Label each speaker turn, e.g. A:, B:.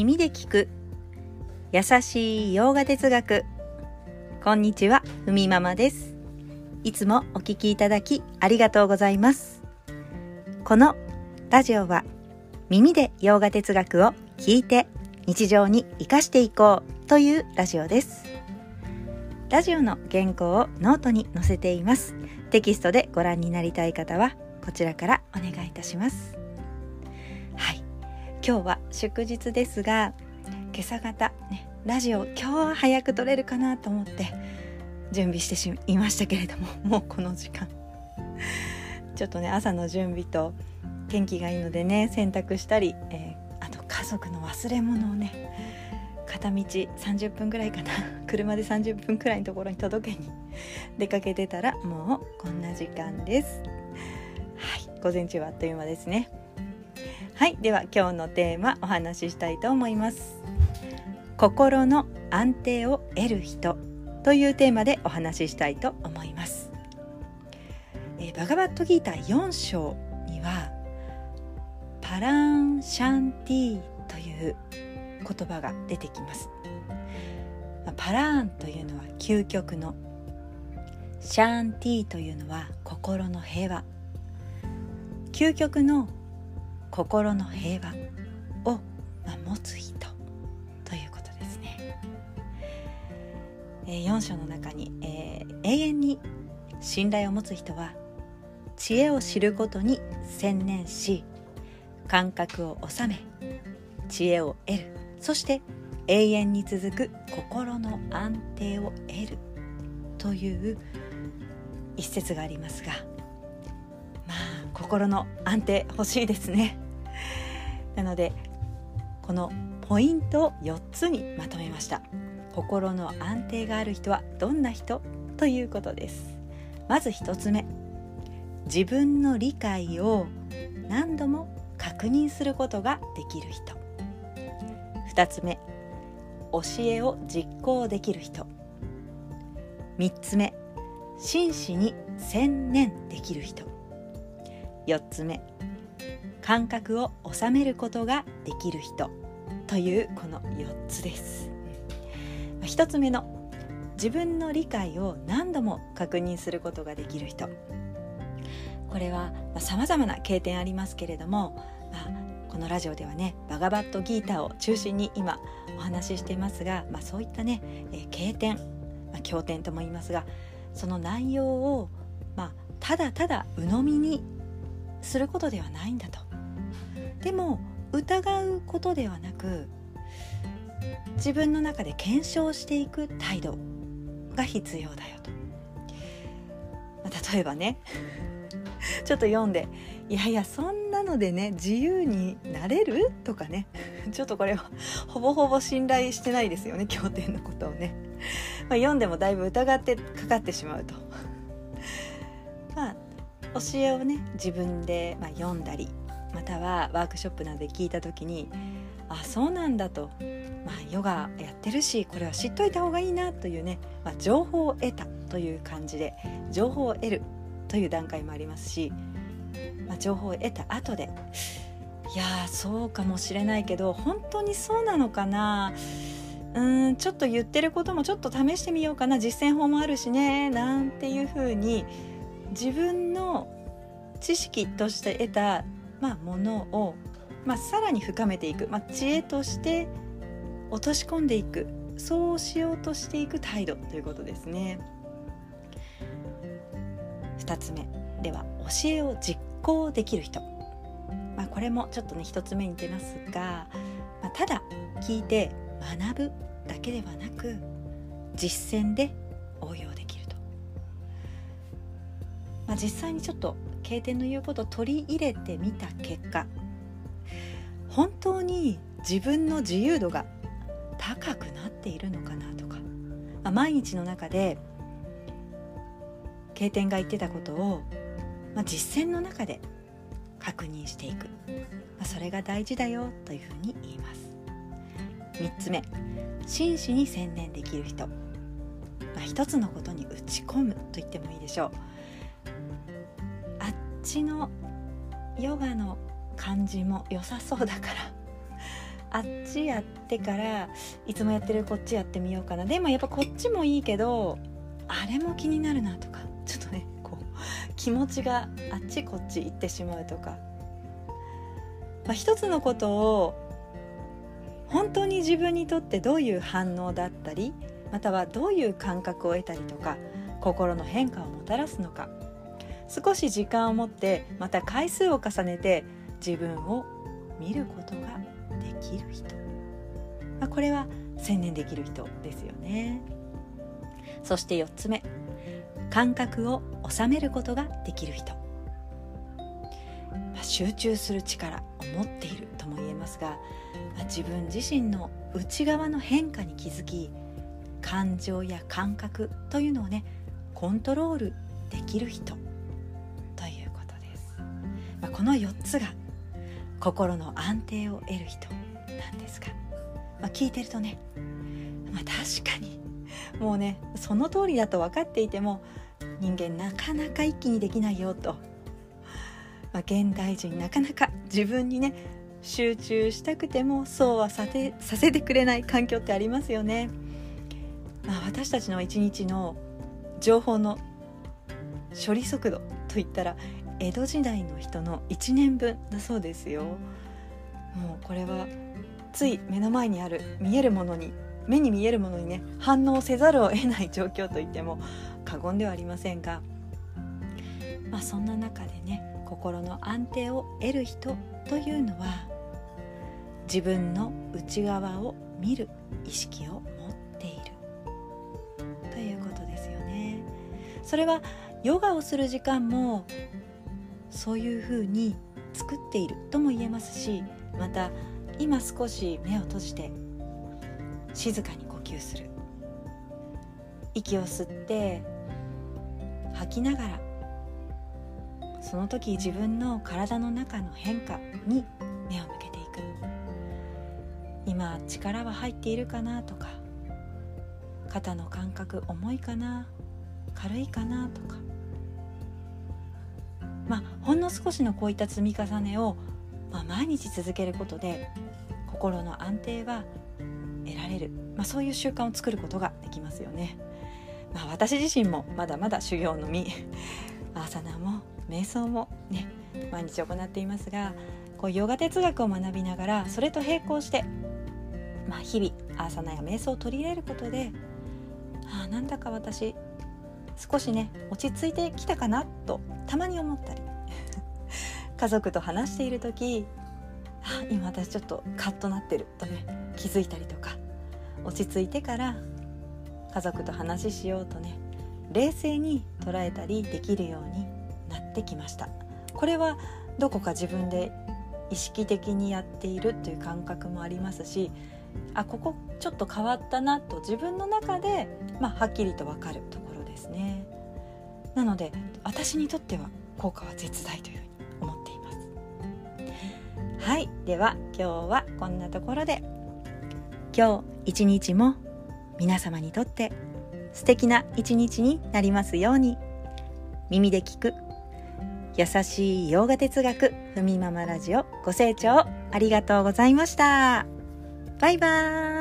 A: 耳で聞く。優しいヨガ哲学。こんにちはふみママです。いつもお聞きいただきありがとうございます。このラジオは耳でヨガ哲学を聞いて日常に生かしていこうというラジオです。ラジオの原稿をノートに載せています。テキストでご覧になりたい方はこちらからお願いいたします。今日は祝日ですが今朝方ねラジオ今日は早く撮れるかなと思って準備してしいましたけれども もうこの時間。ちょっとね朝の準備と天気がいいのでね洗濯したり、えー、あと家族の忘れ物をね片道30分ぐらいかな。車で30分くらいのところに届けに出かけてたらもうこんな時間です。はい午前中はあっという間ですね。はいでは今日のテーマお話ししたいと思います。心の安定を得る人というテーマでお話ししたいと思います、えー、バガバットギーター4章にはパランシャンティという言葉が出てきます。パラーンというのは究極の。シャンティというのは心の平和。究極の心の平和を持つ人ということですね、えー、4章の中に、えー、永遠に信頼を持つ人は知恵を知ることに専念し感覚を収め知恵を得る。そして永遠に続く心の安定を得る。という一節がありますがまあ心の安定欲しいですね。なのでこのポイントを4つにまとめました。心の安定がある人はどんな人ということです。まず1つ目。自分の理解を何度も確認することができる人。2つ目。教えを実行できる人。3つ目。真摯に専念できる人。4つ目。感覚を収めることができる人というこの4つです。1つ目の自分の理解を何度も確認することができる人。これはさまざ、まな経験ありますけれども、まあ、このラジオではねバガバットギーターを中心に今お話ししていますが、まあ、そういったね、えー、経典、まあ、経典とも言いますがその内容を、まあ、ただただ鵜呑みにすることではないんだと。でも疑うことではなく自分の中で検証していく態度が必要だよと。まあ、例えばね ちょっと読んでいやいやそんなのでね自由になれる？とかね。ちょっとこれはほぼほぼ信頼してないですよね経典のことをね、まあ、読んでもだいぶ疑ってかかってしまうと。まあ教えをね自分で、まあ、読んだりまたはワークショップなどで聞いた時にあそうなんだと、まあ、ヨガやってるしこれは知っといた方がいいなというね、まあ、情報を得たという感じで情報を得るという段階もありますしまあ、情報を得た後でいやそうかもしれないけど本当にそうなのかなうんちょっと言ってることもちょっと試してみようかな。実践法もあるしねなんていうふうに自分の知識として得た、まあ、ものを、まあ、さらに深めていく、まあ、知恵として落とし込んでいく。そうしようとしていく態度ということですね。2つ目。では教えを実行できる人、まあ、これもちょっとね一つ目に出ますが、まあ、ただ聞いて学ぶだけではなく実践で応用できると、まあ、実際にちょっと経典の言うことを取り入れてみた結果本当に自分の自由度が高くなっているのかなとか、まあ、毎日の中で経典が言ってたことをまあ、実践の中で確認していく、まあ、それが大事だよというふうに言います。3つ目真摯に専念できる人、まあ、一つのことに打ち込むと言ってもいいでしょう。ちのヨガの感じも良さそうだから。あっちやってからいつもやってるこっちやってみようかな。でもやっぱこっちもいいけどあれも気になるなとか。ちょっとねこう気持ちがあっちこっち行ってしまうとか、まあ、一つのことを本当に自分にとってどういう反応だったりまたはどういう感覚を得たりとか心の変化をもたらすのか。少し時間を持ってまた回数を重ねて自分を見ることができる人、まあ、これは専念できる人ですよね。そして4つ目。感覚を収めることができる人、まあ、集中する力を持っているとも言えますが、まあ、自分自身の内側の変化に気づき感情や感覚というのをねコントロールできる人。この4つが心の安定を得る人なんですが、まあ、聞いてるとね、まあ、確かにもうねその通りだと分かっていても人間なかなか一気にできないよと、まあ、現代人なかなか自分にね集中したくてもそうはさてさせてくれない環境ってありますよね。まあ、私たちの一日の情報の処理速度といったら江戸時代の人の1年分だそうですよ。もうこれはつい目の前にある見えるものに目に見えるものにね反応せざるを得ない状況といっても過言ではありませんが。まあそんな中でね心の安定を得る人というのは自分の内側を見る意識を持っている。ということですよね。それはヨガをする時間もそういうふうに作っているとも言えますしまた今少し目を閉じて静かに呼吸する。息を吸って吐きながらその時自分の体の中の変化に目を向けていく。今力は入っているかなとか肩の感覚重いかな軽いかなとかまあほんの少しのこういった積み重ねを、まあ、毎日続けることで心の安定は得られる、まあ、そういう習慣を作ることができますよね。まあ、私自身もまだまだ修行のみ アーサナも瞑想もね毎日行っていますがこうヨガ哲学を学びながらそれと並行して、まあ、日々アーサナや瞑想を取り入れることでああなんだか私少しね落ち着いてきたかなとたまに思ったり。家族と話している時あ今私ちょっとカッとなってるとね気づいたりとか。落ち着いてから家族と話しようとね冷静に捉えたりできるようになってきました。これはどこか自分で意識的にやっているという感覚もありますしあここちょっと変わったなと自分の中で、まあ、はっきりと分かると。なので私にとっては効果は絶大というふうに思っています。はいでは今日はこんなところで。今日一日も皆様にとって素敵な一日になりますように。耳で聞く優しい洋画哲学ふみママラジオご清聴ありがとうございました。バイバーイ。